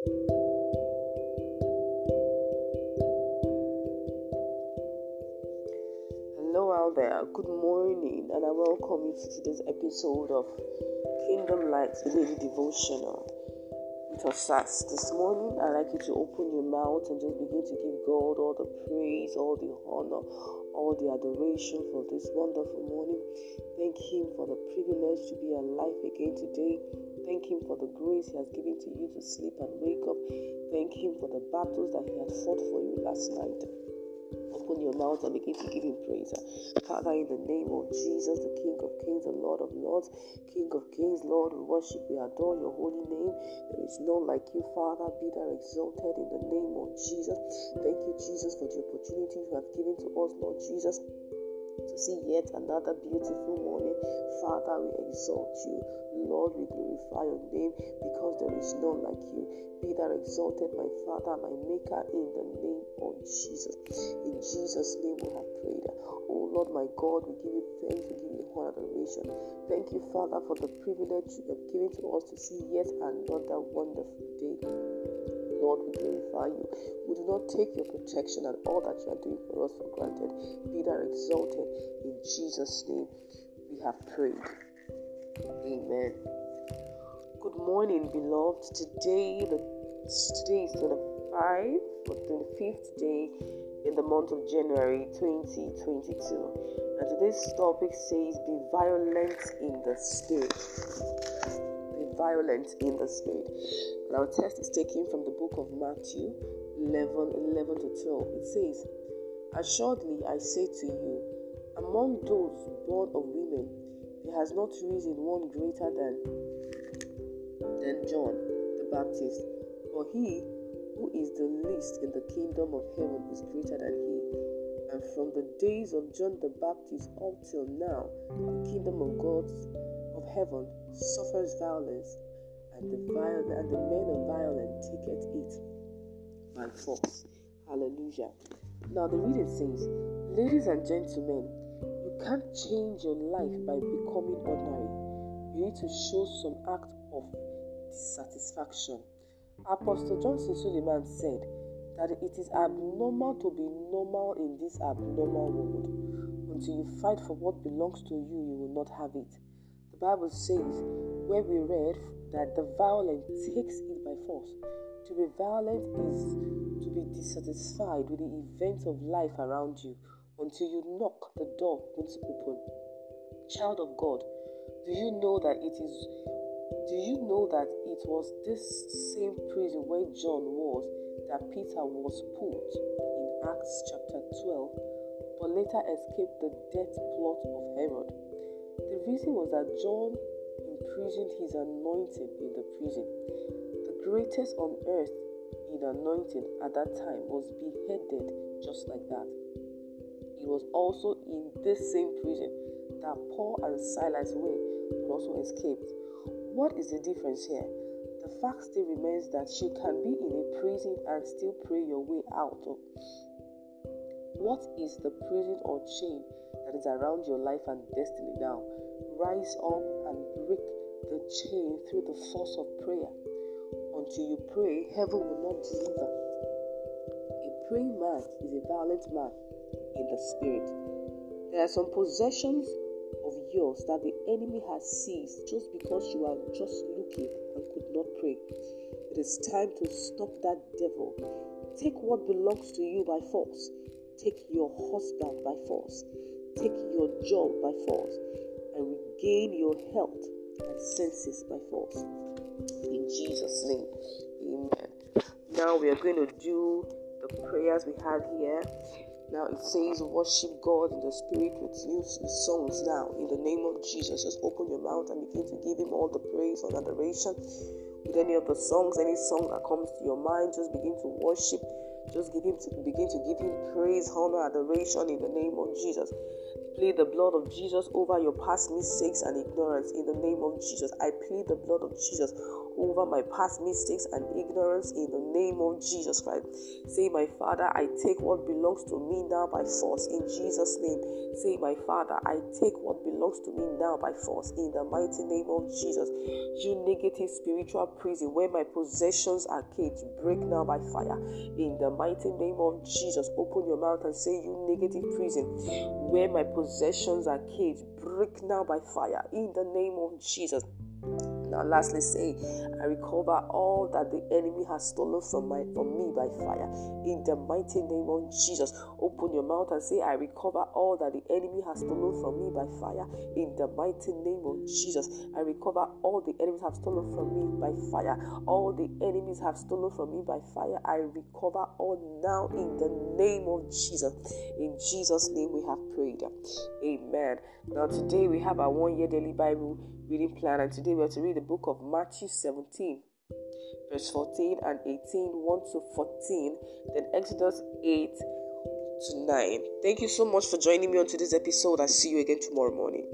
Hello out there, good morning, and I welcome you to today's episode of Kingdom Lights Daily Devotional. It was us this morning. I'd like you to open your mouth and just begin to give God all the praise, all the honor, all the adoration for this wonderful morning. Thank Him for the privilege to be alive again today. Thank Him for the grace He has given to you to sleep and wake up. Thank Him for the battles that He had fought for you last night open your mouth and begin to give him praise. Father, in the name of Jesus, the King of Kings, the Lord of Lords, King of Kings, Lord, we worship, we adore your holy name. There is none like you, Father. Be thou exalted in the name of Jesus. Thank you, Jesus, for the opportunity you have given to us, Lord Jesus to see yet another beautiful morning. Father, we exalt you. Lord, we glorify your name because there is none like you. Be thou exalted, my Father, my Maker, in the name of Jesus. In Jesus' name we have prayed. Oh Lord, my God, we give you thanks, we give you honor and adoration. Thank you, Father, for the privilege you have given to us to see yet another wonderful day. Lord, we glorify you. We do not take your protection and all that you are doing for us for granted. Be thou exalted. In Jesus' name, we have prayed. Amen. Good morning, beloved. Today, the today is 25 or 25th day in the month of January 2022. And today's topic says, Be violent in the spirit. Violent in the spirit. And our text is taken from the book of Matthew 11 11 to 12. It says, Assuredly, I say to you, among those born of women, there has not risen one greater than, than John the Baptist, but he who is the least in the kingdom of heaven is greater than he. And from the days of John the Baptist up till now, the kingdom of God of heaven suffers violence, and the violent and the men of violence taketh it by force. Hallelujah. Now the reading says, Ladies and gentlemen, you can't change your life by becoming ordinary. You need to show some act of dissatisfaction. Apostle Johnson Suleman said that it is abnormal to be normal in this abnormal world. Until you fight for what belongs to you, you will not have it. Bible says, where we read that the violent takes it by force. To be violent is to be dissatisfied with the events of life around you until you knock, the door won't open. Child of God, do you know that it is do you know that it was this same prison where John was that Peter was put in Acts chapter 12, but later escaped the death plot of Herod? The reason was that John imprisoned his anointing in the prison. The greatest on earth in anointing at that time was beheaded just like that. It was also in this same prison that Paul and Silas were, but also escaped. What is the difference here? The fact still remains that you can be in a prison and still pray your way out of. What is the prison or chain that is around your life and destiny now? Rise up and break the chain through the force of prayer. Until you pray, heaven will not deliver. A praying man is a violent man in the spirit. There are some possessions of yours that the enemy has seized just because you are just looking and could not pray. It is time to stop that devil. Take what belongs to you by force. Take your husband by force. Take your job by force. And regain your health and senses by force. In Jesus' name. Amen. Now we are going to do the prayers we have here. Now it says, worship God in the spirit with new songs. Now, in the name of Jesus, just open your mouth and begin to give Him all the praise and adoration. With any of the songs, any song that comes to your mind, just begin to worship. Just give Him to begin to give Him praise, honor, adoration in the name of Jesus. Plead the blood of Jesus over your past mistakes and ignorance in the name of Jesus. I plead the blood of Jesus over my past mistakes and ignorance in the name of Jesus Christ. Say, My Father, I take what belongs to me now by force in Jesus' name. Say, My Father, I take what belongs to me now by force in the mighty name of Jesus. You negative spiritual prison where my possessions are caged, break now by fire in the mighty name of Jesus. Open your mouth and say, You negative prison where my possessions are caged, break now by fire in the name of Jesus. Now, uh, lastly, say, I recover all that the enemy has stolen from my from me by fire. In the mighty name of Jesus, open your mouth and say, I recover all that the enemy has stolen from me by fire. In the mighty name of Jesus, I recover all the enemies have stolen from me by fire. All the enemies have stolen from me by fire. I recover all now in the name of Jesus. In Jesus' name, we have prayed. Amen. Now, today we have our one year daily Bible reading plan, and today we are to read the book of Matthew 17, verse 14 and 18, 1 to 14, then Exodus 8 to 9. Thank you so much for joining me on today's episode. I'll see you again tomorrow morning.